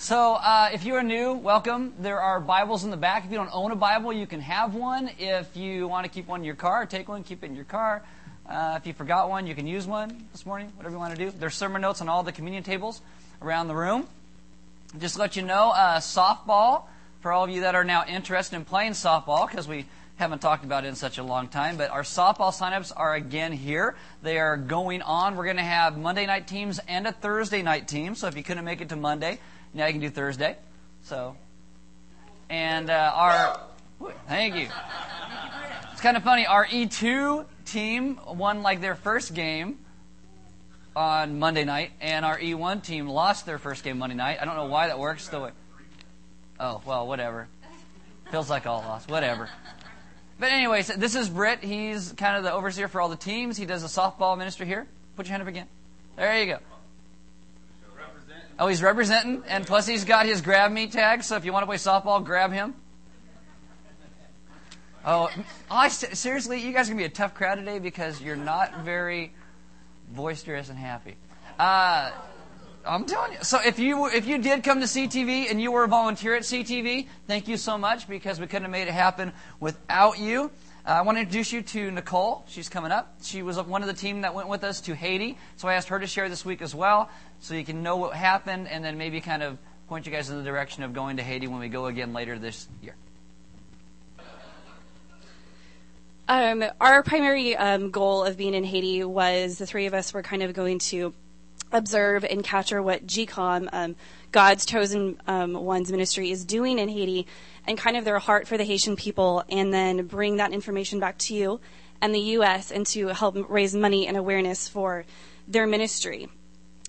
So, uh, if you are new, welcome. There are Bibles in the back. If you don't own a Bible, you can have one. If you want to keep one in your car, take one, keep it in your car. Uh, if you forgot one, you can use one this morning, whatever you want to do. There's sermon notes on all the communion tables around the room. Just to let you know, uh, softball, for all of you that are now interested in playing softball, because we haven't talked about it in such a long time, but our softball signups are again here. They are going on. We're going to have Monday night teams and a Thursday night team. So if you couldn't make it to Monday, now you can do Thursday. So, and uh, our thank you. It's kind of funny. Our E2 team won like their first game on Monday night, and our E1 team lost their first game Monday night. I don't know why that works the way. Oh well, whatever. Feels like all lost. Whatever. But anyways, this is Britt. He's kind of the overseer for all the teams. He does the softball ministry here. Put your hand up again. There you go. Oh, he's representing, and plus he's got his grab me tag. So if you want to play softball, grab him. Oh, I, seriously, you guys are gonna be a tough crowd today because you're not very boisterous and happy. Uh, I'm telling you. So if you if you did come to CTV and you were a volunteer at CTV, thank you so much because we couldn't have made it happen without you. Uh, I want to introduce you to Nicole. She's coming up. She was one of the team that went with us to Haiti, so I asked her to share this week as well, so you can know what happened and then maybe kind of point you guys in the direction of going to Haiti when we go again later this year. Um, our primary um, goal of being in Haiti was the three of us were kind of going to observe and capture what GCOM, um, God's chosen um, ones ministry, is doing in Haiti and kind of their heart for the Haitian people, and then bring that information back to you and the U.S. and to help raise money and awareness for their ministry.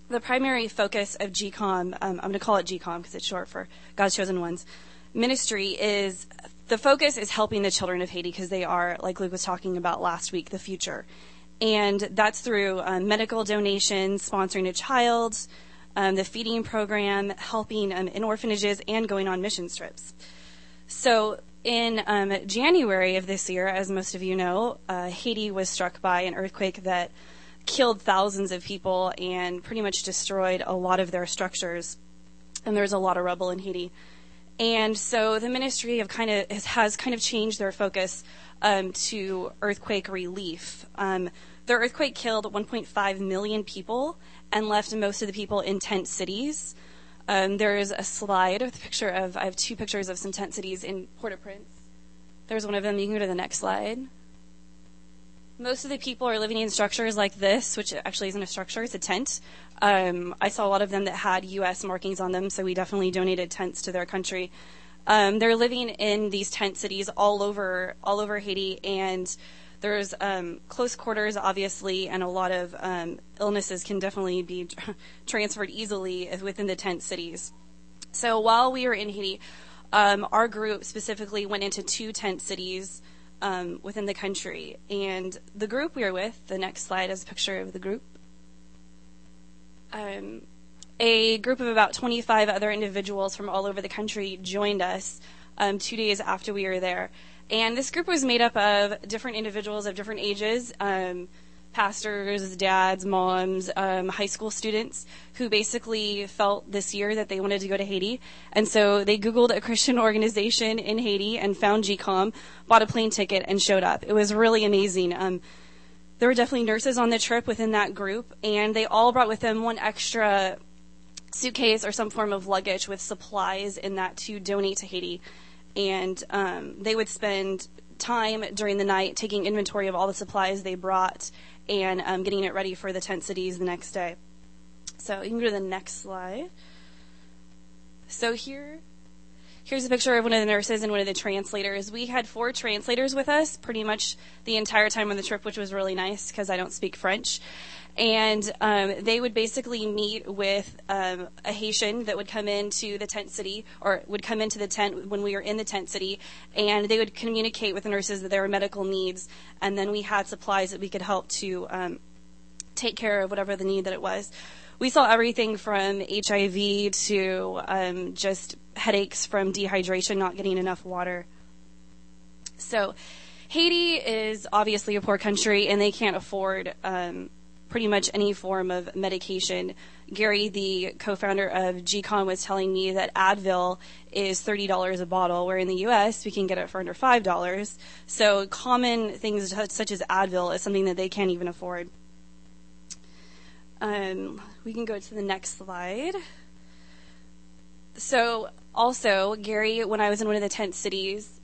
The primary focus of GCOM, um, I'm going to call it GCOM because it's short for God's chosen ones, ministry is the focus is helping the children of Haiti because they are, like Luke was talking about last week, the future. And that's through um, medical donations, sponsoring a child, um, the feeding program, helping um, in orphanages, and going on mission trips. So in um, January of this year, as most of you know, uh, Haiti was struck by an earthquake that killed thousands of people and pretty much destroyed a lot of their structures. And there's a lot of rubble in Haiti. And so the ministry of kind of has, has kind of changed their focus um, to earthquake relief. Um, the earthquake killed 1.5 million people and left most of the people in tent cities. Um, there is a slide with a picture of, I have two pictures of some tent cities in Port-au-Prince. There's one of them. You can go to the next slide. Most of the people are living in structures like this, which actually isn't a structure, it's a tent. Um, I saw a lot of them that had U.S. markings on them, so we definitely donated tents to their country. Um, they're living in these tent cities all over all over Haiti, and there's um, close quarters, obviously, and a lot of um, illnesses can definitely be transferred easily within the tent cities. So while we were in Haiti, um, our group specifically went into two tent cities within the country. And the group we were with, the next slide is a picture of the group. Um, a group of about 25 other individuals from all over the country joined us um, two days after we were there. And this group was made up of different individuals of different ages, um, pastors, dads, moms, um, high school students who basically felt this year that they wanted to go to Haiti. And so they Googled a Christian organization in Haiti and found GCOM, bought a plane ticket, and showed up. It was really amazing. Um, there were definitely nurses on the trip within that group, and they all brought with them one extra suitcase or some form of luggage with supplies in that to donate to Haiti and um, they would spend time during the night taking inventory of all the supplies they brought and um, getting it ready for the tent cities the next day. So you can go to the next slide. So here, here's a picture of one of the nurses and one of the translators. We had four translators with us pretty much the entire time on the trip, which was really nice because I don't speak French and um, they would basically meet with um, a Haitian that would come into the tent city or would come into the tent when we were in the tent city, and they would communicate with the nurses that there were medical needs, and then we had supplies that we could help to um, take care of whatever the need that it was. We saw everything from HIV to um, just headaches from dehydration, not getting enough water. So, Haiti is obviously a poor country, and they can't afford um, pretty much any form of medication. Gary, the co-founder of GCOM, was telling me that Advil is thirty dollars a bottle, where in the U.S. we can get it for under five dollars. So common things such as Advil is something that they can't even afford. Um, we can go to the next slide. So also, Gary, when I was in one of the tent cities,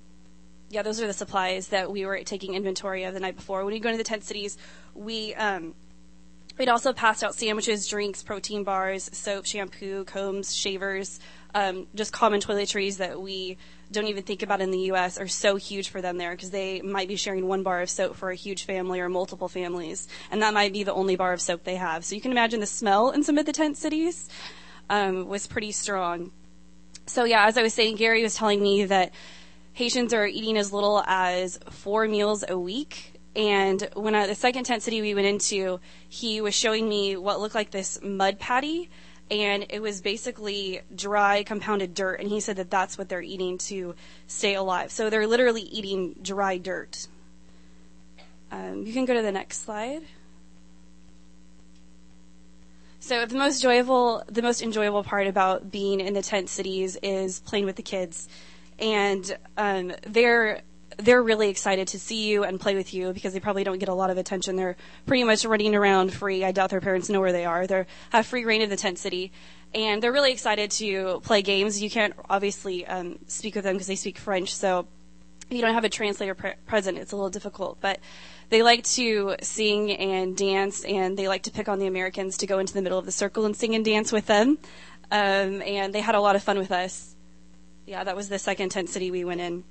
yeah, those are the supplies that we were taking inventory of the night before. When we go into the tent cities, we um, We'd also passed out sandwiches, drinks, protein bars, soap, shampoo, combs, shavers, um, just common toiletries that we don't even think about in the U.S. are so huge for them there because they might be sharing one bar of soap for a huge family or multiple families, and that might be the only bar of soap they have. So you can imagine the smell in some of the tent cities um, was pretty strong. So yeah, as I was saying, Gary was telling me that Haitians are eating as little as four meals a week and when I, the second tent city we went into, he was showing me what looked like this mud patty, and it was basically dry compounded dirt. And he said that that's what they're eating to stay alive. So they're literally eating dry dirt. Um, you can go to the next slide. So the most joyful, the most enjoyable part about being in the tent cities is playing with the kids, and um, they're they're really excited to see you and play with you because they probably don't get a lot of attention. They're pretty much running around free. I doubt their parents know where they are. They have free rein of the tent city, and they're really excited to play games. You can't obviously um, speak with them because they speak French, so if you don't have a translator pre- present, it's a little difficult. But they like to sing and dance, and they like to pick on the Americans to go into the middle of the circle and sing and dance with them. Um, and they had a lot of fun with us. Yeah, that was the second tent city we went in.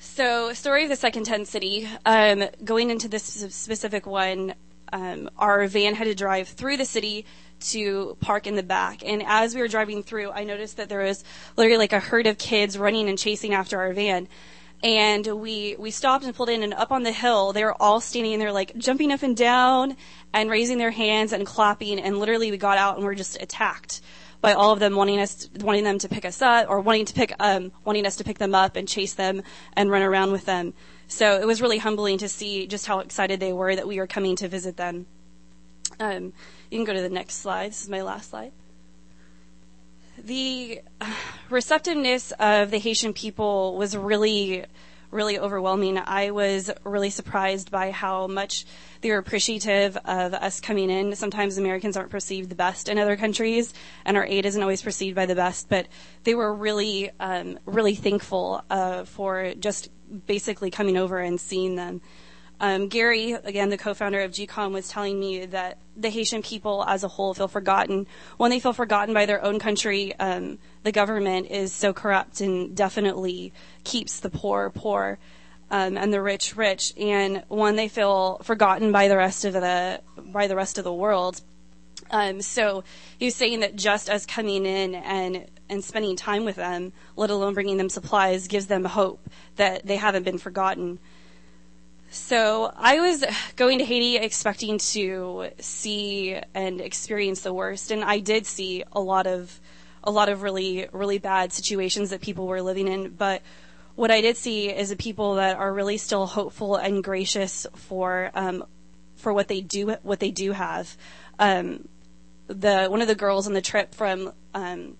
So, story of the second tent city. Um, going into this specific one, um, our van had to drive through the city to park in the back. And as we were driving through, I noticed that there was literally like a herd of kids running and chasing after our van. And we we stopped and pulled in, and up on the hill, they were all standing there, like jumping up and down and raising their hands and clapping. And literally, we got out and we were just attacked by all of them wanting us, wanting them to pick us up, or wanting to pick, um, wanting us to pick them up and chase them and run around with them. So it was really humbling to see just how excited they were that we were coming to visit them. Um, you can go to the next slide. This is my last slide. The receptiveness of the Haitian people was really really overwhelming. I was really surprised by how much they were appreciative of us coming in. Sometimes Americans aren't perceived the best in other countries, and our aid isn't always perceived by the best, but they were really, um, really thankful uh, for just basically coming over and seeing them. Um, Gary, again, the co-founder of GCOM, was telling me that the Haitian people as a whole feel forgotten. When they feel forgotten by their own country, um, the government is so corrupt and definitely keeps the poor poor um, and the rich rich. And when they feel forgotten by the rest of the by the rest of the world. Um, so he was saying that just as coming in and and spending time with them, let alone bringing them supplies, gives them hope that they haven't been forgotten. So I was going to Haiti expecting to see and experience the worst, and I did see a lot of a lot of really really bad situations that people were living in. But what I did see is people that are really still hopeful and gracious for um, for what they do what they do have. Um, the one of the girls on the trip from um,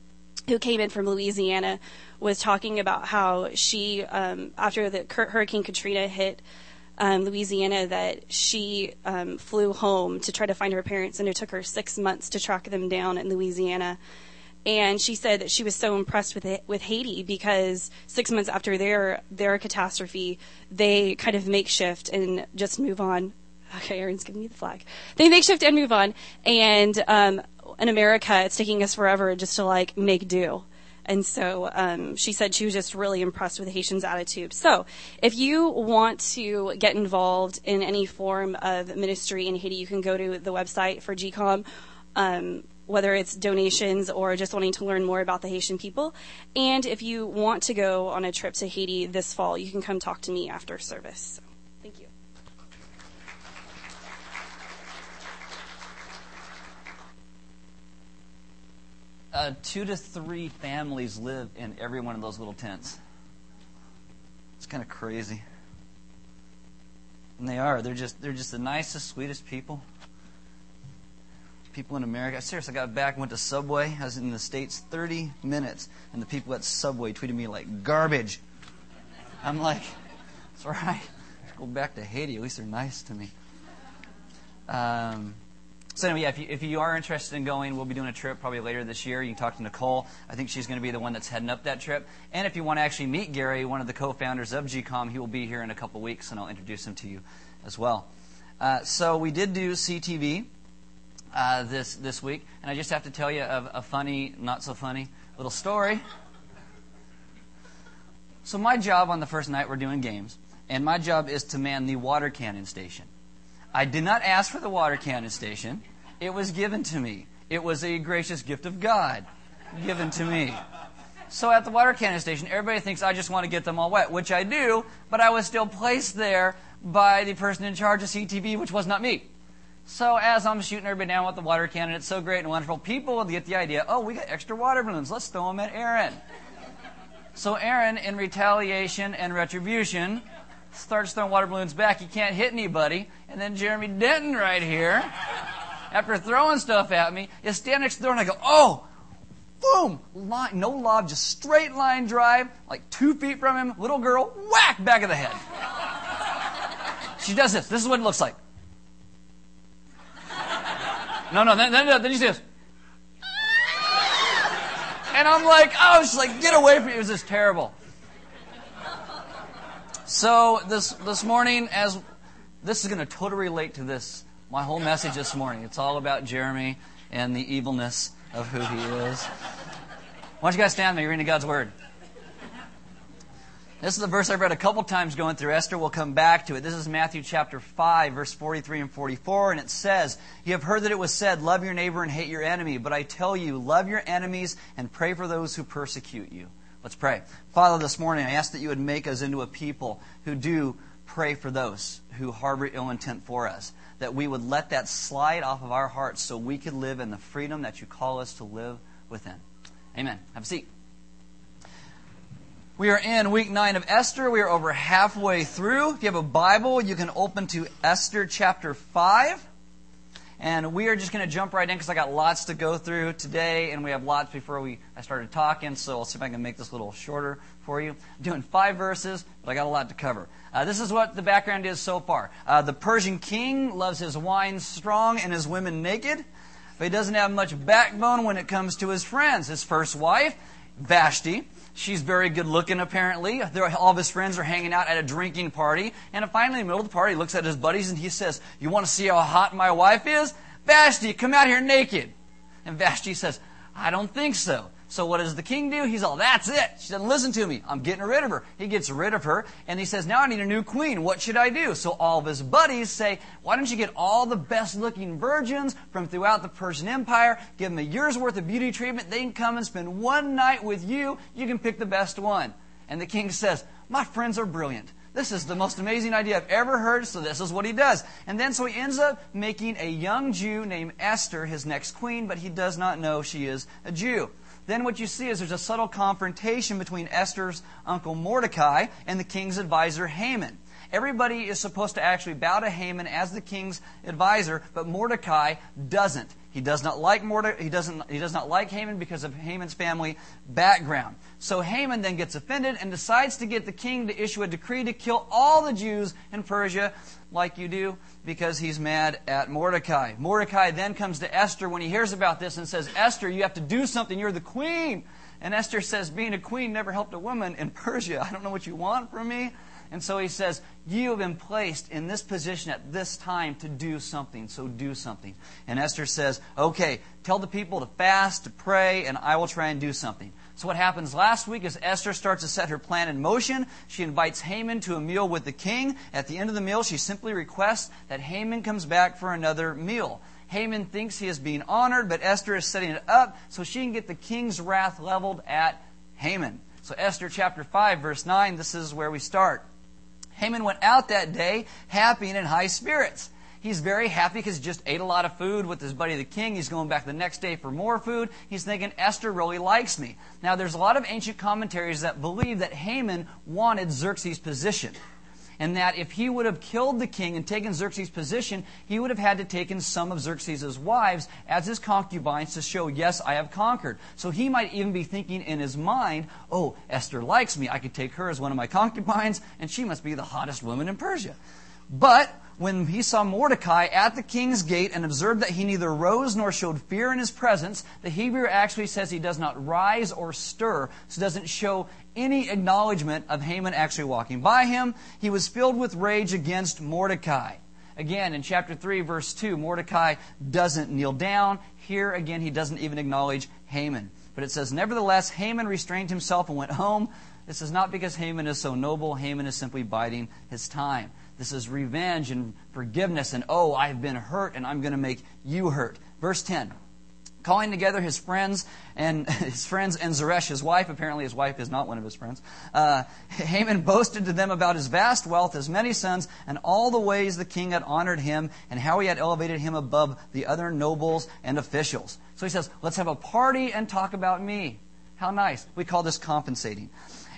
who came in from Louisiana was talking about how she um, after the Hurricane Katrina hit um, Louisiana that she um, flew home to try to find her parents, and it took her six months to track them down in Louisiana. And she said that she was so impressed with it, with Haiti because six months after their their catastrophe, they kind of makeshift and just move on. Okay, Aaron's giving me the flag. They makeshift and move on. And um, in America, it's taking us forever just to like make do. And so um, she said she was just really impressed with Haitians' attitude. So if you want to get involved in any form of ministry in Haiti, you can go to the website for GCOM. Um, whether it's donations or just wanting to learn more about the Haitian people. And if you want to go on a trip to Haiti this fall, you can come talk to me after service. Uh, two to three families live in every one of those little tents. It's kind of crazy. And they are. They're just they're just the nicest, sweetest people. People in America. Seriously, I got back, went to Subway. I was in the States 30 minutes, and the people at Subway tweeted me like garbage. I'm like, it's all right. Go back to Haiti. At least they're nice to me. Um, so anyway, yeah, if you, if you are interested in going, we'll be doing a trip probably later this year. You can talk to Nicole. I think she's going to be the one that's heading up that trip. And if you want to actually meet Gary, one of the co-founders of GCOM, he will be here in a couple weeks, and I'll introduce him to you as well. Uh, so we did do CTV uh, this this week, and I just have to tell you a, a funny, not so funny little story. So my job on the first night we're doing games, and my job is to man the water cannon station. I did not ask for the water cannon station. It was given to me. It was a gracious gift of God given to me. So at the water cannon station, everybody thinks I just want to get them all wet, which I do, but I was still placed there by the person in charge of CTV, which was not me. So as I'm shooting everybody down with the water cannon, it's so great and wonderful. People get the idea, oh, we got extra water balloons. Let's throw them at Aaron. So Aaron, in retaliation and retribution, starts throwing water balloons back. He can't hit anybody. And then Jeremy Denton right here, after throwing stuff at me, is standing next to the door and I go, oh, boom, line, no lob, just straight line drive, like two feet from him, little girl, whack, back of the head. She does this. This is what it looks like. No, no, then, then, then see this. And I'm like, oh, she's like, get away from me. It was just terrible. So this this morning, as this is going to totally relate to this, my whole message this morning. It's all about Jeremy and the evilness of who he is. Why don't you guys stand there? You're reading God's word. This is the verse I've read a couple times going through. Esther We'll come back to it. This is Matthew chapter 5, verse 43 and 44, and it says, You have heard that it was said, Love your neighbor and hate your enemy. But I tell you, love your enemies and pray for those who persecute you. Let's pray. Father, this morning I ask that you would make us into a people who do pray for those who harbor ill intent for us. That we would let that slide off of our hearts so we could live in the freedom that you call us to live within. Amen. Have a seat. We are in week 9 of Esther. We are over halfway through. If you have a Bible, you can open to Esther chapter 5. And we are just going to jump right in because I got lots to go through today, and we have lots before we I started talking. So I'll see if I can make this a little shorter for you. I'm doing five verses, but I got a lot to cover. Uh, this is what the background is so far. Uh, the Persian king loves his wine strong and his women naked, but he doesn't have much backbone when it comes to his friends. His first wife, Vashti, She's very good looking, apparently. All of his friends are hanging out at a drinking party. And finally, in the middle of the party, he looks at his buddies and he says, You want to see how hot my wife is? Vashti, come out here naked. And Vashti says, I don't think so. So what does the king do? He's all, that's it. She doesn't listen to me. I'm getting rid of her. He gets rid of her and he says, now I need a new queen. What should I do? So all of his buddies say, why don't you get all the best looking virgins from throughout the Persian Empire, give them a year's worth of beauty treatment. They can come and spend one night with you. You can pick the best one. And the king says, my friends are brilliant. This is the most amazing idea I've ever heard, so this is what he does. And then so he ends up making a young Jew named Esther his next queen, but he does not know she is a Jew then what you see is there's a subtle confrontation between Esther's uncle Mordecai and the king's advisor Haman. Everybody is supposed to actually bow to Haman as the king's advisor, but Mordecai doesn't. He does not like Morde- he doesn't he does not like Haman because of Haman's family background. So Haman then gets offended and decides to get the king to issue a decree to kill all the Jews in Persia like you do because he's mad at Mordecai. Mordecai then comes to Esther when he hears about this and says, "Esther, you have to do something. You're the queen." And Esther says, "Being a queen never helped a woman in Persia. I don't know what you want from me." And so he says, You have been placed in this position at this time to do something, so do something. And Esther says, Okay, tell the people to fast, to pray, and I will try and do something. So what happens last week is Esther starts to set her plan in motion. She invites Haman to a meal with the king. At the end of the meal, she simply requests that Haman comes back for another meal. Haman thinks he is being honored, but Esther is setting it up so she can get the king's wrath leveled at Haman. So Esther chapter 5 verse 9, this is where we start. Haman went out that day happy and in high spirits. He's very happy because he just ate a lot of food with his buddy the king. He's going back the next day for more food. He's thinking, Esther really likes me. Now, there's a lot of ancient commentaries that believe that Haman wanted Xerxes' position. And that if he would have killed the king and taken Xerxes' position, he would have had to taken some of Xerxes' wives as his concubines to show, yes, I have conquered. So he might even be thinking in his mind, oh, Esther likes me. I could take her as one of my concubines, and she must be the hottest woman in Persia. But when he saw Mordecai at the king's gate and observed that he neither rose nor showed fear in his presence, the Hebrew actually says he does not rise or stir, so doesn't show any acknowledgement of Haman actually walking by him. He was filled with rage against Mordecai. Again, in chapter 3, verse 2, Mordecai doesn't kneel down. Here, again, he doesn't even acknowledge Haman. But it says, Nevertheless, Haman restrained himself and went home. This is not because Haman is so noble. Haman is simply biding his time. This is revenge and forgiveness, and oh, I've been hurt, and I'm going to make you hurt. Verse 10 calling together his friends and his friends and Zeresh, his wife. Apparently, his wife is not one of his friends. Uh, Haman boasted to them about his vast wealth, his many sons, and all the ways the king had honored him, and how he had elevated him above the other nobles and officials. So he says, "Let's have a party and talk about me." How nice. We call this compensating.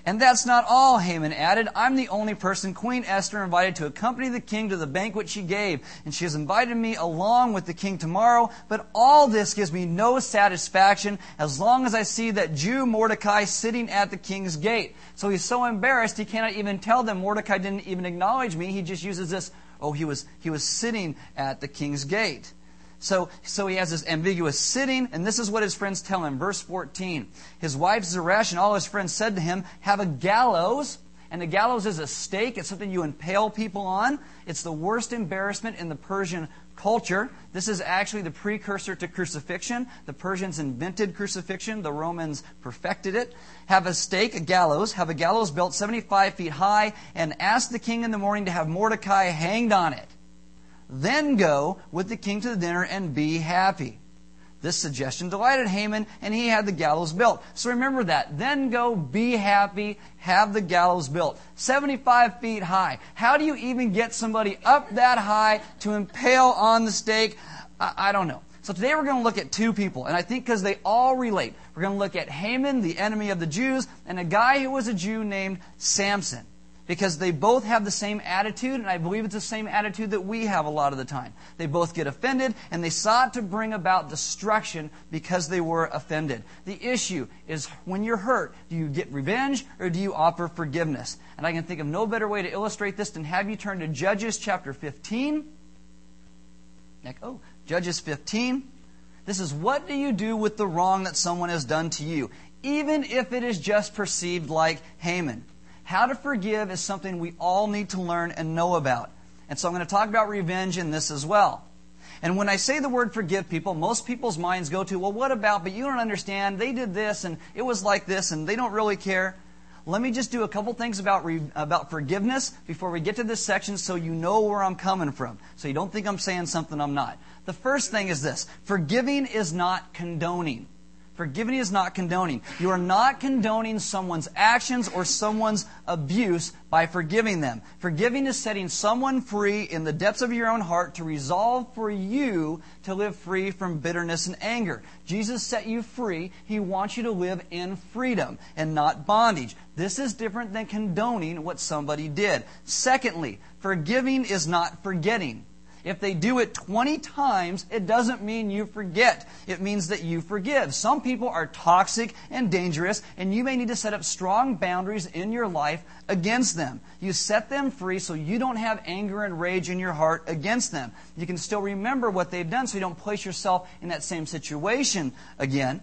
And that's not all, Haman added. I'm the only person Queen Esther invited to accompany the king to the banquet she gave, and she has invited me along with the king tomorrow. But all this gives me no satisfaction as long as I see that Jew Mordecai sitting at the king's gate. So he's so embarrassed he cannot even tell them Mordecai didn't even acknowledge me. He just uses this, oh, he was, he was sitting at the king's gate. So, so he has this ambiguous sitting, and this is what his friends tell him. Verse 14. His wife Zeresh and all his friends said to him, Have a gallows. And the gallows is a stake. It's something you impale people on. It's the worst embarrassment in the Persian culture. This is actually the precursor to crucifixion. The Persians invented crucifixion. The Romans perfected it. Have a stake, a gallows. Have a gallows built 75 feet high, and ask the king in the morning to have Mordecai hanged on it. Then go with the king to the dinner and be happy. This suggestion delighted Haman, and he had the gallows built. So remember that. Then go, be happy, have the gallows built. 75 feet high. How do you even get somebody up that high to impale on the stake? I, I don't know. So today we're going to look at two people, and I think because they all relate. We're going to look at Haman, the enemy of the Jews, and a guy who was a Jew named Samson because they both have the same attitude, and I believe it's the same attitude that we have a lot of the time. They both get offended, and they sought to bring about destruction because they were offended. The issue is when you're hurt, do you get revenge or do you offer forgiveness? And I can think of no better way to illustrate this than have you turn to Judges chapter 15. Like, oh, Judges 15. This is what do you do with the wrong that someone has done to you, even if it is just perceived like Haman. How to forgive is something we all need to learn and know about. And so I'm going to talk about revenge in this as well. And when I say the word forgive people, most people's minds go to, well, what about, but you don't understand, they did this and it was like this and they don't really care. Let me just do a couple things about, re, about forgiveness before we get to this section so you know where I'm coming from. So you don't think I'm saying something I'm not. The first thing is this forgiving is not condoning. Forgiving is not condoning. You are not condoning someone's actions or someone's abuse by forgiving them. Forgiving is setting someone free in the depths of your own heart to resolve for you to live free from bitterness and anger. Jesus set you free. He wants you to live in freedom and not bondage. This is different than condoning what somebody did. Secondly, forgiving is not forgetting. If they do it 20 times, it doesn't mean you forget. It means that you forgive. Some people are toxic and dangerous, and you may need to set up strong boundaries in your life against them. You set them free so you don't have anger and rage in your heart against them. You can still remember what they've done so you don't place yourself in that same situation again.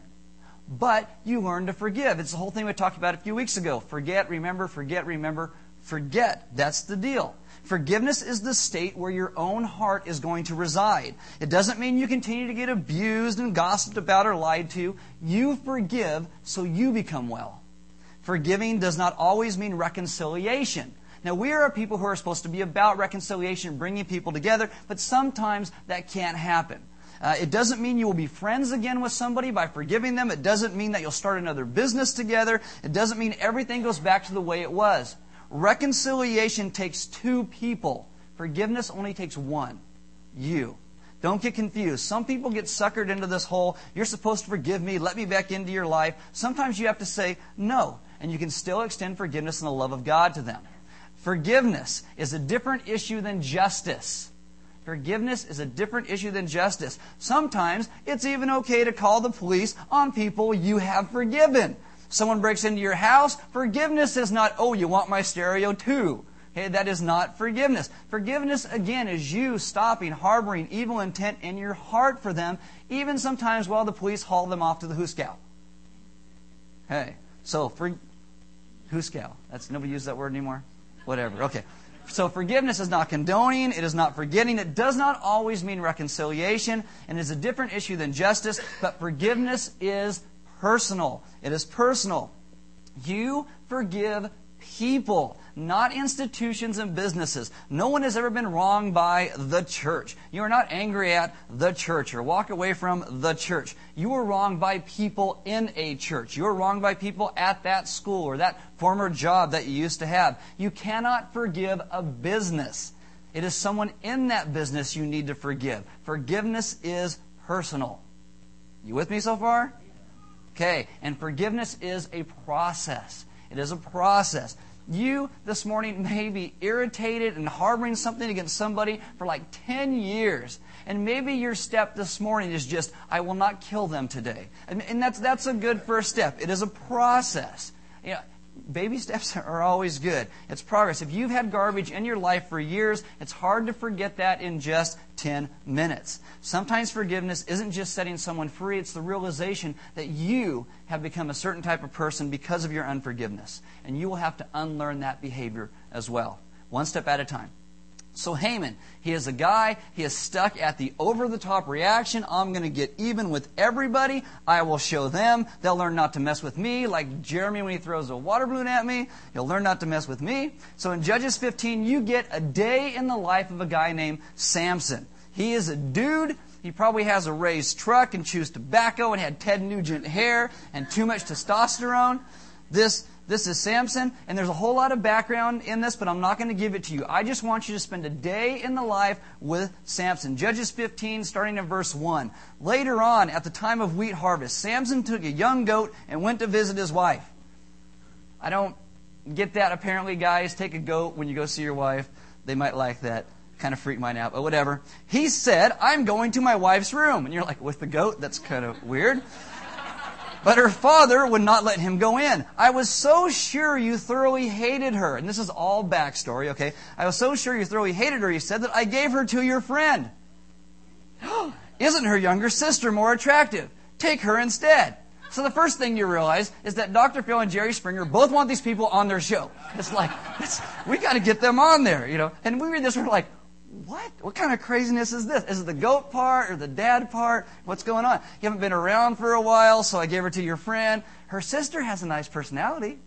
But you learn to forgive. It's the whole thing we talked about a few weeks ago. Forget, remember, forget, remember, forget. That's the deal. Forgiveness is the state where your own heart is going to reside. It doesn't mean you continue to get abused and gossiped about or lied to. You forgive so you become well. Forgiving does not always mean reconciliation. Now, we are a people who are supposed to be about reconciliation, bringing people together, but sometimes that can't happen. Uh, it doesn't mean you will be friends again with somebody by forgiving them. It doesn't mean that you'll start another business together. It doesn't mean everything goes back to the way it was. Reconciliation takes two people. Forgiveness only takes one. You. Don't get confused. Some people get suckered into this whole, you're supposed to forgive me, let me back into your life. Sometimes you have to say no, and you can still extend forgiveness and the love of God to them. Forgiveness is a different issue than justice. Forgiveness is a different issue than justice. Sometimes it's even okay to call the police on people you have forgiven. Someone breaks into your house, forgiveness is not, oh, you want my stereo too. Okay, that is not forgiveness. Forgiveness, again, is you stopping harboring evil intent in your heart for them, even sometimes while the police haul them off to the hooskow. Hey, so for hooskow. That's nobody uses that word anymore. Whatever. Okay. So forgiveness is not condoning, it is not forgetting, it does not always mean reconciliation, and is a different issue than justice, but forgiveness is personal. It is personal. You forgive people, not institutions and businesses. No one has ever been wronged by the church. You are not angry at the church or walk away from the church. You are wronged by people in a church. You are wronged by people at that school or that former job that you used to have. You cannot forgive a business. It is someone in that business you need to forgive. Forgiveness is personal. You with me so far? Okay, and forgiveness is a process. It is a process. You this morning may be irritated and harboring something against somebody for like 10 years. And maybe your step this morning is just, I will not kill them today. And, that's, that's a good first step. It is a process. You know, baby steps are always good. It's progress. If you've had garbage in your life for years, it's hard to forget that in just 10 minutes. Sometimes forgiveness isn't just setting someone free, it's the realization that you have become a certain type of person because of your unforgiveness. And you will have to unlearn that behavior as well, one step at a time. So Haman, he is a guy, he is stuck at the over the top reaction. I'm going to get even with everybody. I will show them. They'll learn not to mess with me, like Jeremy when he throws a water balloon at me. He'll learn not to mess with me. So in Judges 15, you get a day in the life of a guy named Samson. He is a dude. He probably has a raised truck and chews tobacco and had Ted Nugent hair and too much testosterone. This this is Samson, and there's a whole lot of background in this, but I'm not going to give it to you. I just want you to spend a day in the life with Samson. Judges 15, starting in verse 1. Later on, at the time of wheat harvest, Samson took a young goat and went to visit his wife. I don't get that, apparently, guys. Take a goat when you go see your wife. They might like that. Kind of freaked mine out, but whatever. He said, I'm going to my wife's room. And you're like, with the goat? That's kind of weird. But her father would not let him go in. I was so sure you thoroughly hated her. And this is all backstory, okay? I was so sure you thoroughly hated her, he said, that I gave her to your friend. Isn't her younger sister more attractive? Take her instead. So the first thing you realize is that Dr. Phil and Jerry Springer both want these people on their show. It's like, it's, we got to get them on there, you know. And we read this, we're like, what? What kind of craziness is this? Is it the goat part or the dad part? What's going on? You haven't been around for a while, so I gave her to your friend. Her sister has a nice personality.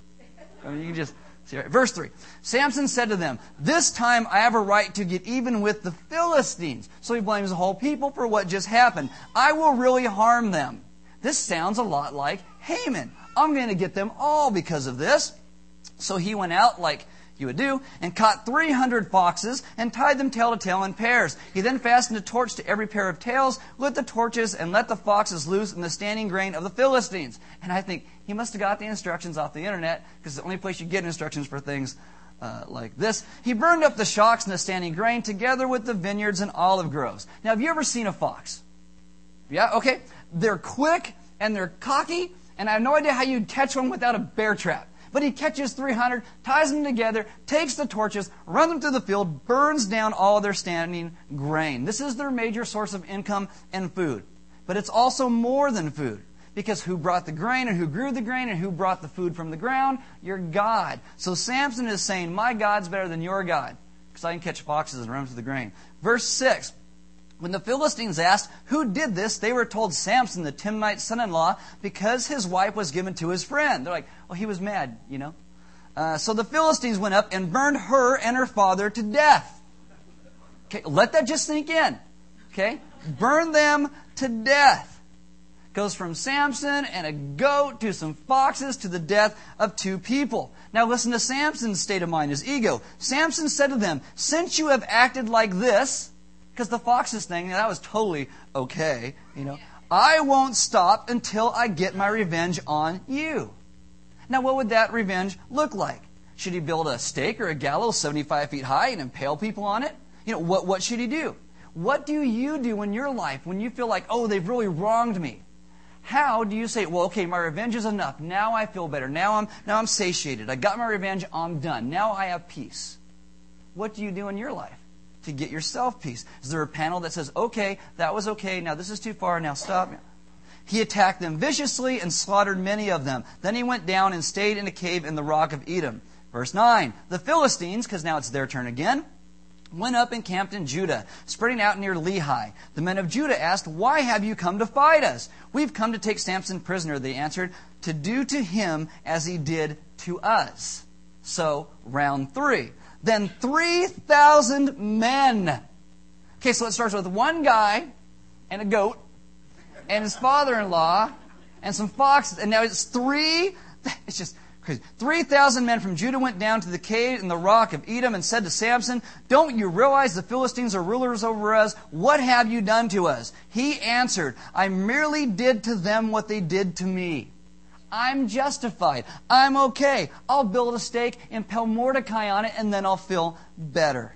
I mean, you can just see. Right. Verse 3 Samson said to them, This time I have a right to get even with the Philistines. So he blames the whole people for what just happened. I will really harm them. This sounds a lot like Haman. I'm going to get them all because of this. So he went out like you would do, and caught 300 foxes and tied them tail to tail in pairs. He then fastened a torch to every pair of tails, lit the torches, and let the foxes loose in the standing grain of the Philistines. And I think he must have got the instructions off the internet, because the only place you get instructions for things uh, like this. He burned up the shocks and the standing grain together with the vineyards and olive groves. Now, have you ever seen a fox? Yeah, okay. They're quick and they're cocky, and I have no idea how you'd catch one without a bear trap. But he catches 300, ties them together, takes the torches, runs them through the field, burns down all their standing grain. This is their major source of income and food. But it's also more than food. Because who brought the grain and who grew the grain and who brought the food from the ground? Your God. So Samson is saying, My God's better than your God. Because I can catch foxes and run through the grain. Verse 6 when the Philistines asked who did this, they were told Samson, the Timnite son in law, because his wife was given to his friend. They're like, well, he was mad, you know. Uh, so the Philistines went up and burned her and her father to death. Okay, let that just sink in. Okay? Burn them to death. Goes from Samson and a goat to some foxes to the death of two people. Now listen to Samson's state of mind, his ego. Samson said to them, Since you have acted like this, because the foxes thing, that was totally okay, you know. I won't stop until I get my revenge on you. Now, what would that revenge look like? Should he build a stake or a gallows 75 feet high and impale people on it? You know, what, what should he do? What do you do in your life when you feel like, oh, they've really wronged me? How do you say, well, okay, my revenge is enough. Now I feel better. Now I'm, now I'm satiated. I got my revenge. I'm done. Now I have peace. What do you do in your life to get yourself peace? Is there a panel that says, okay, that was okay. Now this is too far. Now stop. He attacked them viciously and slaughtered many of them. Then he went down and stayed in a cave in the rock of Edom. Verse 9. The Philistines, because now it's their turn again, went up and camped in Judah, spreading out near Lehi. The men of Judah asked, Why have you come to fight us? We've come to take Samson prisoner, they answered, to do to him as he did to us. So, round three. Then 3,000 men. Okay, so it starts with one guy and a goat and his father in law and some foxes. And now it's three. It's just crazy. 3,000 men from Judah went down to the cave in the rock of Edom and said to Samson, Don't you realize the Philistines are rulers over us? What have you done to us? He answered, I merely did to them what they did to me. I'm justified. I'm okay. I'll build a stake, impel Mordecai on it, and then I'll feel better.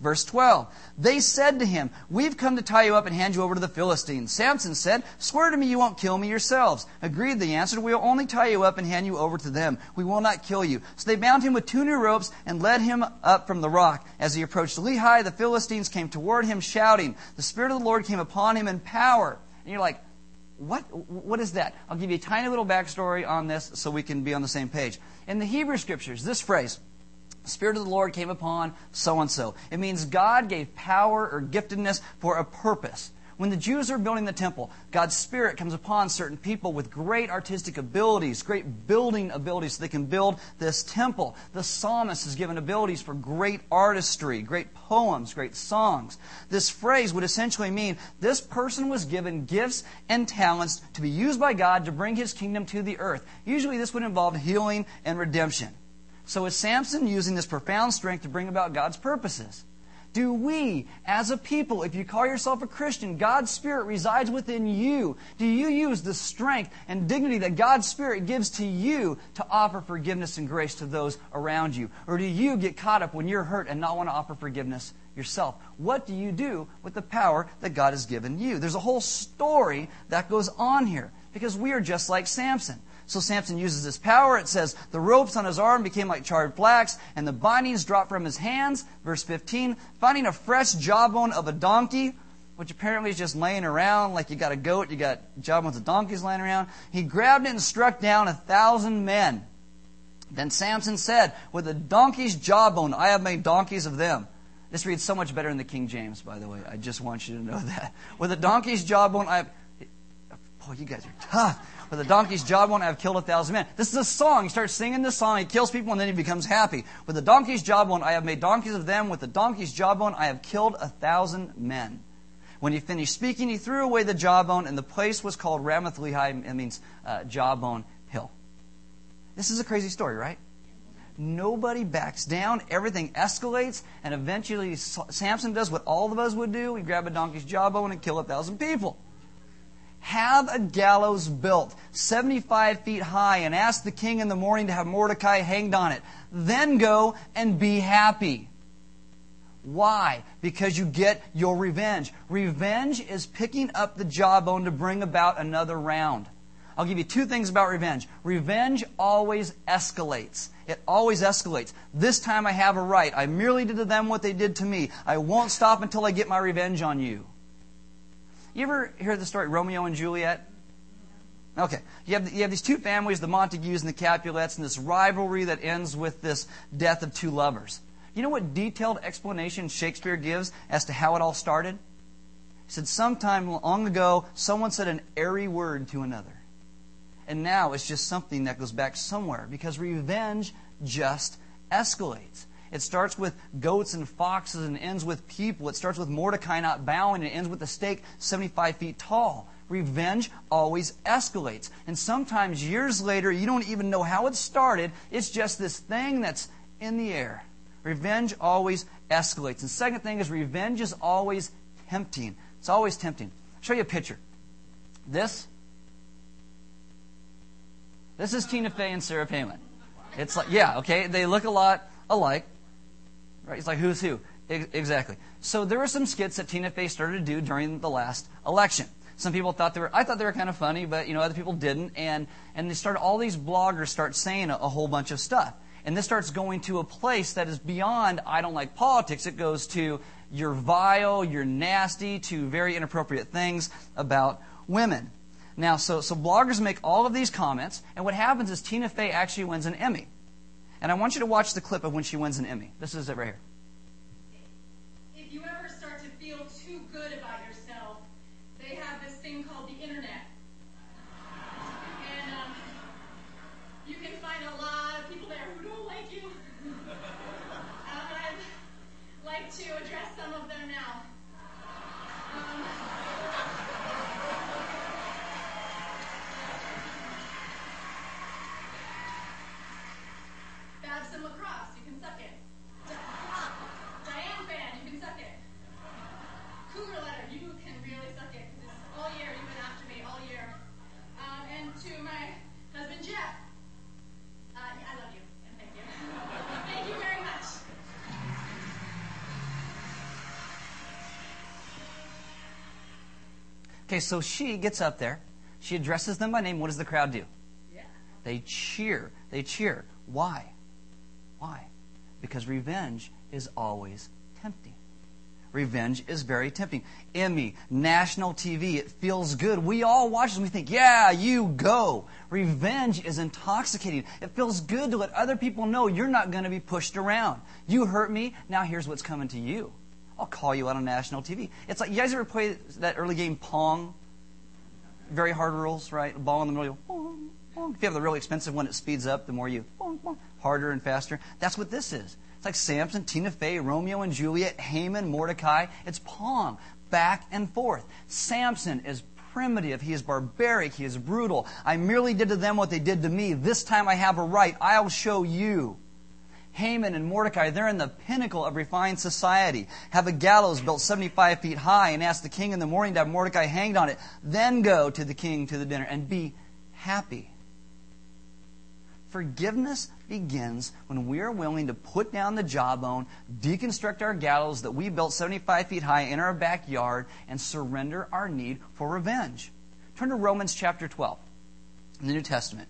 Verse 12. They said to him, We've come to tie you up and hand you over to the Philistines. Samson said, Swear to me you won't kill me yourselves. Agreed, they answered, We will only tie you up and hand you over to them. We will not kill you. So they bound him with two new ropes and led him up from the rock. As he approached Lehi, the Philistines came toward him shouting. The Spirit of the Lord came upon him in power. And you're like, what, what is that? I'll give you a tiny little backstory on this so we can be on the same page. In the Hebrew scriptures, this phrase, Spirit of the Lord came upon so and so. It means God gave power or giftedness for a purpose. When the Jews are building the temple, God's Spirit comes upon certain people with great artistic abilities, great building abilities, so they can build this temple. The psalmist is given abilities for great artistry, great poems, great songs. This phrase would essentially mean this person was given gifts and talents to be used by God to bring his kingdom to the earth. Usually this would involve healing and redemption. So is Samson using this profound strength to bring about God's purposes? Do we, as a people, if you call yourself a Christian, God's Spirit resides within you. Do you use the strength and dignity that God's Spirit gives to you to offer forgiveness and grace to those around you? Or do you get caught up when you're hurt and not want to offer forgiveness yourself? What do you do with the power that God has given you? There's a whole story that goes on here because we are just like Samson. So Samson uses his power. It says, the ropes on his arm became like charred flax, and the bindings dropped from his hands. Verse 15, finding a fresh jawbone of a donkey, which apparently is just laying around, like you got a goat, you got jawbones of donkeys laying around. He grabbed it and struck down a thousand men. Then Samson said, With a donkey's jawbone, I have made donkeys of them. This reads so much better in the King James, by the way. I just want you to know that. With a donkey's jawbone, I have. Boy, you guys are tough. With the donkey's jawbone, I have killed a thousand men. This is a song. He starts singing this song. He kills people and then he becomes happy. With the donkey's jawbone, I have made donkeys of them. With the donkey's jawbone, I have killed a thousand men. When he finished speaking, he threw away the jawbone, and the place was called Ramath Lehi. It means uh, jawbone hill. This is a crazy story, right? Nobody backs down. Everything escalates, and eventually Samson does what all of us would do. We grab a donkey's jawbone and kill a thousand people have a gallows built 75 feet high and ask the king in the morning to have Mordecai hanged on it. Then go and be happy. Why? Because you get your revenge. Revenge is picking up the jawbone to bring about another round. I'll give you two things about revenge. Revenge always escalates. It always escalates. This time I have a right. I merely did to them what they did to me. I won't stop until I get my revenge on you. You ever hear the story Romeo and Juliet? Okay. You have, you have these two families, the Montagues and the Capulets, and this rivalry that ends with this death of two lovers. You know what detailed explanation Shakespeare gives as to how it all started? He said, Sometime long ago, someone said an airy word to another. And now it's just something that goes back somewhere because revenge just escalates. It starts with goats and foxes and ends with people. It starts with Mordecai not bowing and ends with a stake 75 feet tall. Revenge always escalates. And sometimes years later, you don't even know how it started. It's just this thing that's in the air. Revenge always escalates. And second thing is revenge is always tempting. It's always tempting. I'll show you a picture. This, this is Tina Fey and Sarah Palin. It's like, yeah, okay, they look a lot alike. Right? It's like, who's who? exactly. So there were some skits that Tina Fey started to do during the last election. Some people thought they were, I thought they were kind of funny, but, you know, other people didn't. And, and they started, all these bloggers start saying a, a whole bunch of stuff. And this starts going to a place that is beyond, I don't like politics. It goes to, you're vile, you're nasty, to very inappropriate things about women. Now, so, so bloggers make all of these comments, and what happens is Tina Fey actually wins an Emmy. And I want you to watch the clip of when she wins an Emmy. This is it right here. Okay, so she gets up there. She addresses them by name. What does the crowd do? Yeah. They cheer. They cheer. Why? Why? Because revenge is always tempting. Revenge is very tempting. Emmy, national TV, it feels good. We all watch it and we think, yeah, you go. Revenge is intoxicating. It feels good to let other people know you're not going to be pushed around. You hurt me, now here's what's coming to you. I'll call you out on national TV. It's like, you guys ever play that early game Pong? Very hard rules, right? Ball in the middle, pong, pong. If you have the really expensive one, it speeds up the more you pong, pong, harder and faster. That's what this is. It's like Samson, Tina Fey, Romeo and Juliet, Haman, Mordecai. It's Pong, back and forth. Samson is primitive. He is barbaric. He is brutal. I merely did to them what they did to me. This time I have a right. I'll show you. Haman and Mordecai, they're in the pinnacle of refined society. Have a gallows built 75 feet high and ask the king in the morning to have Mordecai hanged on it. Then go to the king to the dinner and be happy. Forgiveness begins when we are willing to put down the jawbone, deconstruct our gallows that we built 75 feet high in our backyard, and surrender our need for revenge. Turn to Romans chapter 12 in the New Testament.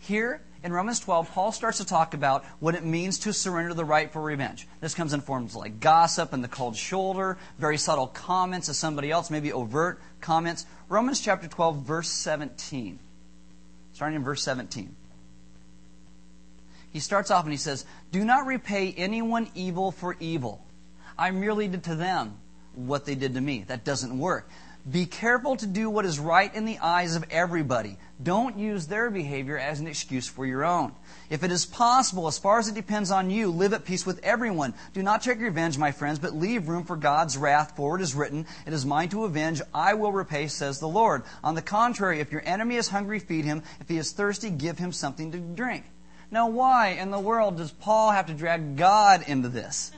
Here in Romans 12, Paul starts to talk about what it means to surrender the right for revenge. This comes in forms like gossip and the cold shoulder, very subtle comments of somebody else, maybe overt comments. Romans chapter 12, verse 17. Starting in verse 17 he starts off and he says, Do not repay anyone evil for evil. I merely did to them what they did to me. That doesn't work. Be careful to do what is right in the eyes of everybody. Don't use their behavior as an excuse for your own. If it is possible, as far as it depends on you, live at peace with everyone. Do not take revenge, my friends, but leave room for God's wrath, for it is written, It is mine to avenge, I will repay, says the Lord. On the contrary, if your enemy is hungry, feed him. If he is thirsty, give him something to drink. Now, why in the world does Paul have to drag God into this?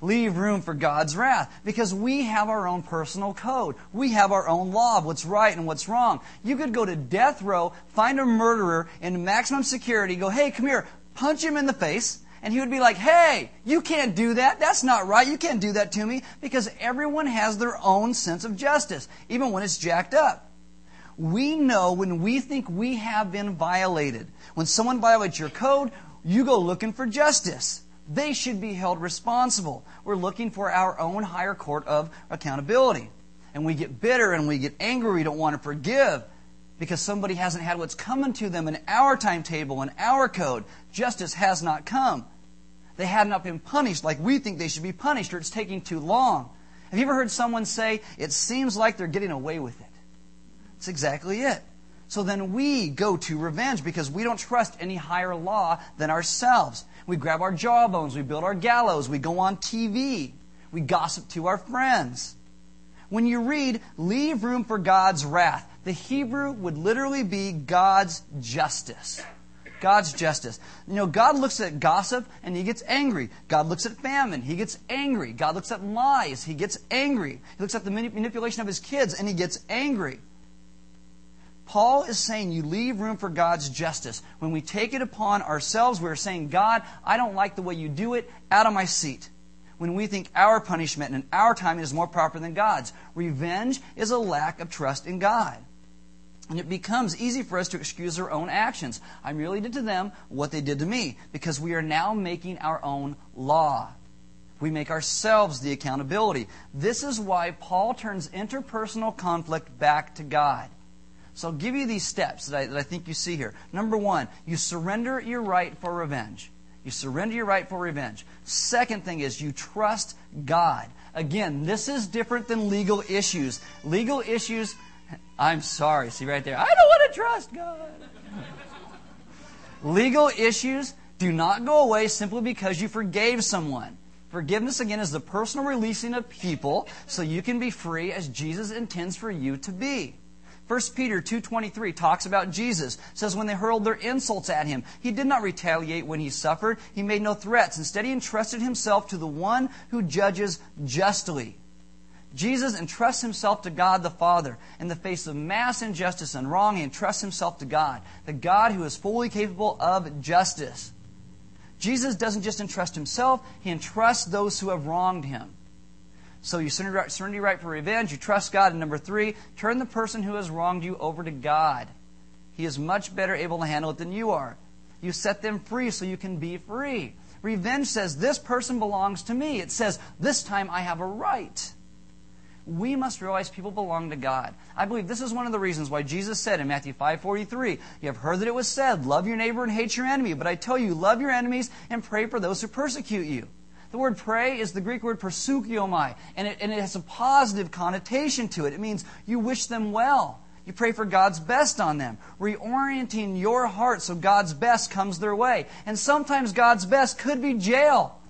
Leave room for God's wrath. Because we have our own personal code. We have our own law of what's right and what's wrong. You could go to death row, find a murderer in maximum security, go, hey, come here, punch him in the face, and he would be like, hey, you can't do that. That's not right. You can't do that to me. Because everyone has their own sense of justice, even when it's jacked up. We know when we think we have been violated. When someone violates your code, you go looking for justice. They should be held responsible. We're looking for our own higher court of accountability. And we get bitter and we get angry. We don't want to forgive because somebody hasn't had what's coming to them in our timetable, in our code. Justice has not come. They have not been punished like we think they should be punished, or it's taking too long. Have you ever heard someone say, it seems like they're getting away with it? That's exactly it. So then we go to revenge because we don't trust any higher law than ourselves. We grab our jawbones, we build our gallows, we go on TV, we gossip to our friends. When you read, leave room for God's wrath, the Hebrew would literally be God's justice. God's justice. You know, God looks at gossip and he gets angry. God looks at famine, he gets angry. God looks at lies, he gets angry. He looks at the manipulation of his kids and he gets angry. Paul is saying you leave room for God's justice. When we take it upon ourselves, we're saying, God, I don't like the way you do it. Out of my seat. When we think our punishment and our time is more proper than God's. Revenge is a lack of trust in God. And it becomes easy for us to excuse our own actions. I merely did to them what they did to me, because we are now making our own law. We make ourselves the accountability. This is why Paul turns interpersonal conflict back to God. So I'll give you these steps that I, that I think you see here. Number one, you surrender your right for revenge. You surrender your right for revenge. Second thing is you trust God. Again, this is different than legal issues. Legal issues, I'm sorry, see right there. I don't want to trust God. legal issues do not go away simply because you forgave someone. Forgiveness, again, is the personal releasing of people so you can be free as Jesus intends for you to be. 1 Peter 2.23 talks about Jesus. says when they hurled their insults at him, he did not retaliate when he suffered. He made no threats. Instead, he entrusted himself to the one who judges justly. Jesus entrusts himself to God the Father. In the face of mass injustice and wrong, he entrusts himself to God, the God who is fully capable of justice. Jesus doesn't just entrust himself, he entrusts those who have wronged him. So you surrender, your right for revenge. You trust God. And number three, turn the person who has wronged you over to God. He is much better able to handle it than you are. You set them free so you can be free. Revenge says, This person belongs to me. It says, This time I have a right. We must realize people belong to God. I believe this is one of the reasons why Jesus said in Matthew 5:43, "You have heard that it was said, love your neighbor and hate your enemy, but I tell you, love your enemies and pray for those who persecute you." The word pray is the Greek word proseuchomai, and it, and it has a positive connotation to it. It means you wish them well. You pray for God's best on them, reorienting your heart so God's best comes their way. And sometimes God's best could be jail.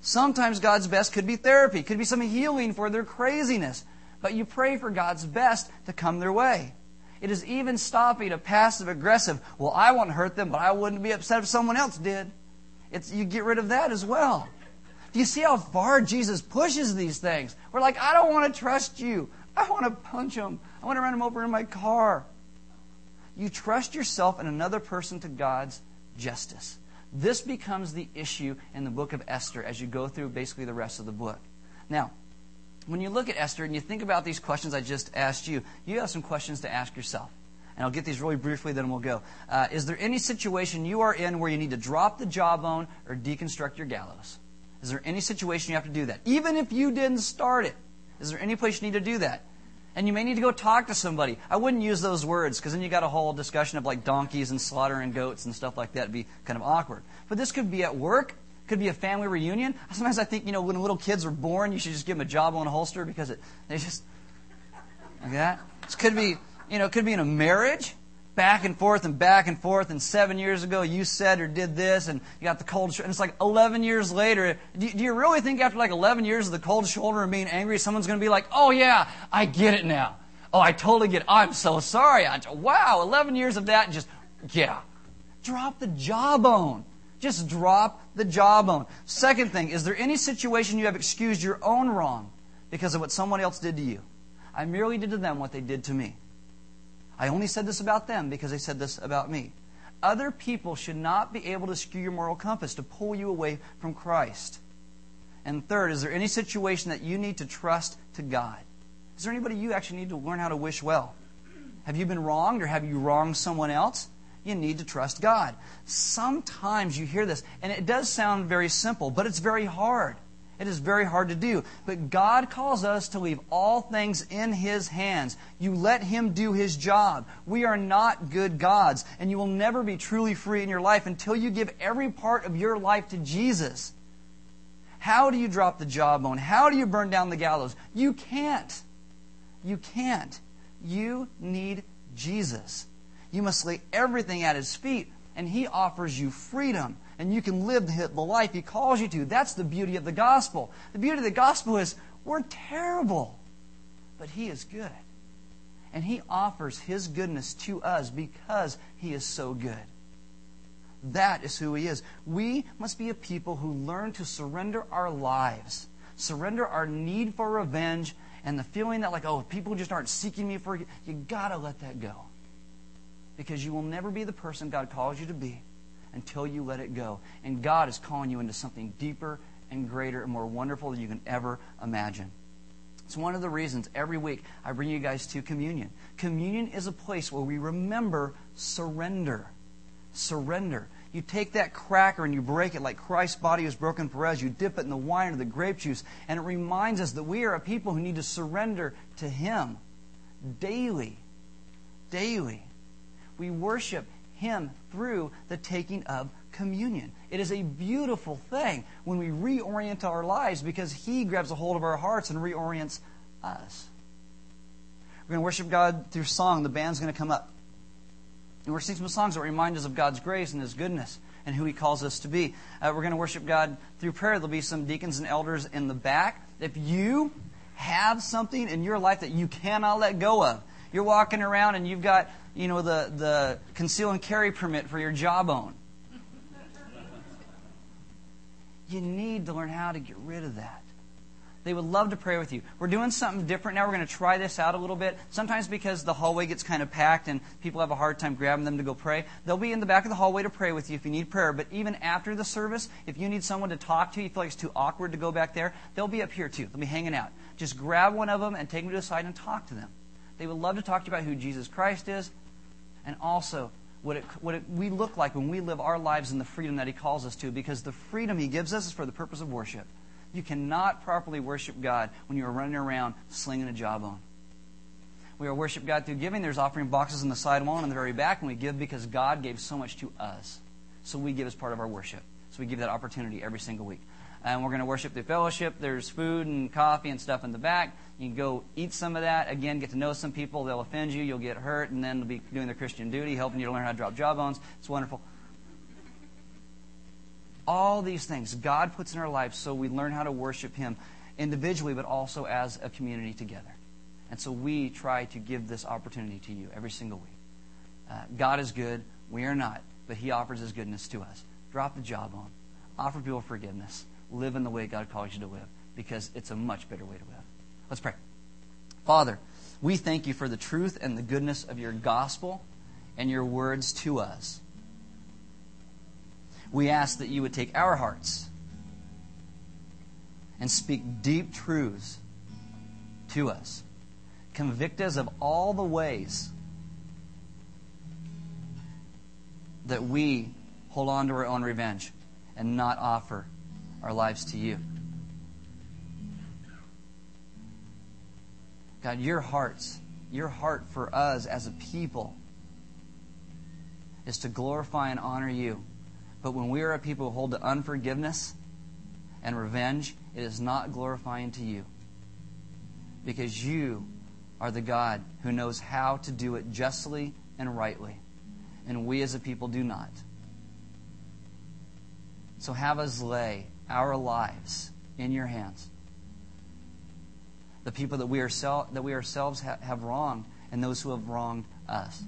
Sometimes God's best could be therapy, could be some healing for their craziness. But you pray for God's best to come their way. It is even stopping a passive aggressive, well, I won't hurt them, but I wouldn't be upset if someone else did. It's, you get rid of that as well. Do you see how far Jesus pushes these things? We're like, I don't want to trust you. I want to punch him. I want to run him over in my car. You trust yourself and another person to God's justice. This becomes the issue in the book of Esther as you go through basically the rest of the book. Now, when you look at Esther and you think about these questions I just asked you, you have some questions to ask yourself. And I'll get these really briefly, then we'll go. Uh, is there any situation you are in where you need to drop the jawbone or deconstruct your gallows? Is there any situation you have to do that? Even if you didn't start it, is there any place you need to do that? And you may need to go talk to somebody. I wouldn't use those words because then you got a whole discussion of like donkeys and slaughtering goats and stuff like that. It'd be kind of awkward. But this could be at work. Could be a family reunion. Sometimes I think, you know, when little kids are born, you should just give them a job on a holster because it, they just, like that. This could be, you know, it could be in a marriage back and forth and back and forth. And seven years ago, you said or did this, and you got the cold shoulder. And it's like 11 years later. Do, do you really think after like 11 years of the cold shoulder and being angry, someone's going to be like, oh, yeah, I get it now. Oh, I totally get it. I'm so sorry. I, wow, 11 years of that, and just, yeah. Drop the jawbone. Just drop the jawbone. Second thing, is there any situation you have excused your own wrong because of what someone else did to you? I merely did to them what they did to me. I only said this about them because they said this about me. Other people should not be able to skew your moral compass to pull you away from Christ. And third, is there any situation that you need to trust to God? Is there anybody you actually need to learn how to wish well? Have you been wronged or have you wronged someone else? You need to trust God. Sometimes you hear this, and it does sound very simple, but it's very hard. It is very hard to do. But God calls us to leave all things in His hands. You let Him do His job. We are not good gods, and you will never be truly free in your life until you give every part of your life to Jesus. How do you drop the jawbone? How do you burn down the gallows? You can't. You can't. You need Jesus. You must lay everything at His feet, and He offers you freedom and you can live the life He calls you to. That's the beauty of the gospel. The beauty of the gospel is we're terrible, but He is good. And He offers His goodness to us because He is so good. That is who He is. We must be a people who learn to surrender our lives, surrender our need for revenge, and the feeling that, like, oh, people just aren't seeking me for. You gotta let that go. because you will never be the person God calls you to be until you let it go. And God is calling you into something deeper and greater and more wonderful than you can ever imagine. It's one of the reasons every week I bring you guys to communion. Communion is a place where we remember surrender. Surrender. You take that cracker and you break it like Christ's body was broken for us. You dip it in the wine or the grape juice, and it reminds us that we are a people who need to surrender to Him daily. Daily. We worship Him through the taking of communion. It is a beautiful thing when we reorient our lives because He grabs a hold of our hearts and reorients us. We're going to worship God through song. The band's going to come up. And we're singing some songs that remind us of God's grace and His goodness and who He calls us to be. Uh, we're going to worship God through prayer. There'll be some deacons and elders in the back. If you have something in your life that you cannot let go of, you're walking around and you've got, you know, the, the conceal and carry permit for your jawbone. You need to learn how to get rid of that. They would love to pray with you. We're doing something different now. We're going to try this out a little bit. Sometimes because the hallway gets kind of packed and people have a hard time grabbing them to go pray, they'll be in the back of the hallway to pray with you if you need prayer. But even after the service, if you need someone to talk to, you feel like it's too awkward to go back there, they'll be up here too. They'll be hanging out. Just grab one of them and take them to the side and talk to them. They would love to talk to you about who Jesus Christ is and also what, it, what it, we look like when we live our lives in the freedom that He calls us to, because the freedom He gives us is for the purpose of worship. You cannot properly worship God when you are running around slinging a jawbone. We are worship God through giving. There's offering boxes on the side wall and in the very back, and we give because God gave so much to us. So we give as part of our worship. So we give that opportunity every single week. And we're going to worship through fellowship. There's food and coffee and stuff in the back. You can go eat some of that. Again, get to know some people. They'll offend you. You'll get hurt, and then they'll be doing their Christian duty, helping you to learn how to drop jawbones. It's wonderful. All these things God puts in our lives so we learn how to worship Him individually, but also as a community together. And so we try to give this opportunity to you every single week. Uh, God is good. We are not, but He offers His goodness to us. Drop the jawbone. Offer people forgiveness. Live in the way God calls you to live because it's a much better way to live. Let's pray. Father, we thank you for the truth and the goodness of your gospel and your words to us. We ask that you would take our hearts and speak deep truths to us. Convict us of all the ways that we hold on to our own revenge and not offer our lives to you. God, your hearts, your heart for us as a people is to glorify and honor you. But when we are a people who hold to unforgiveness and revenge, it is not glorifying to you. Because you are the God who knows how to do it justly and rightly. And we as a people do not. So have us lay our lives in your hands. The people that we, that we ourselves ha- have wronged and those who have wronged us.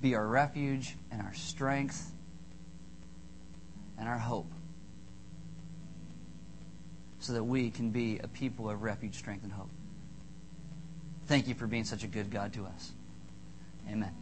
Be our refuge and our strength and our hope so that we can be a people of refuge, strength, and hope. Thank you for being such a good God to us. Amen.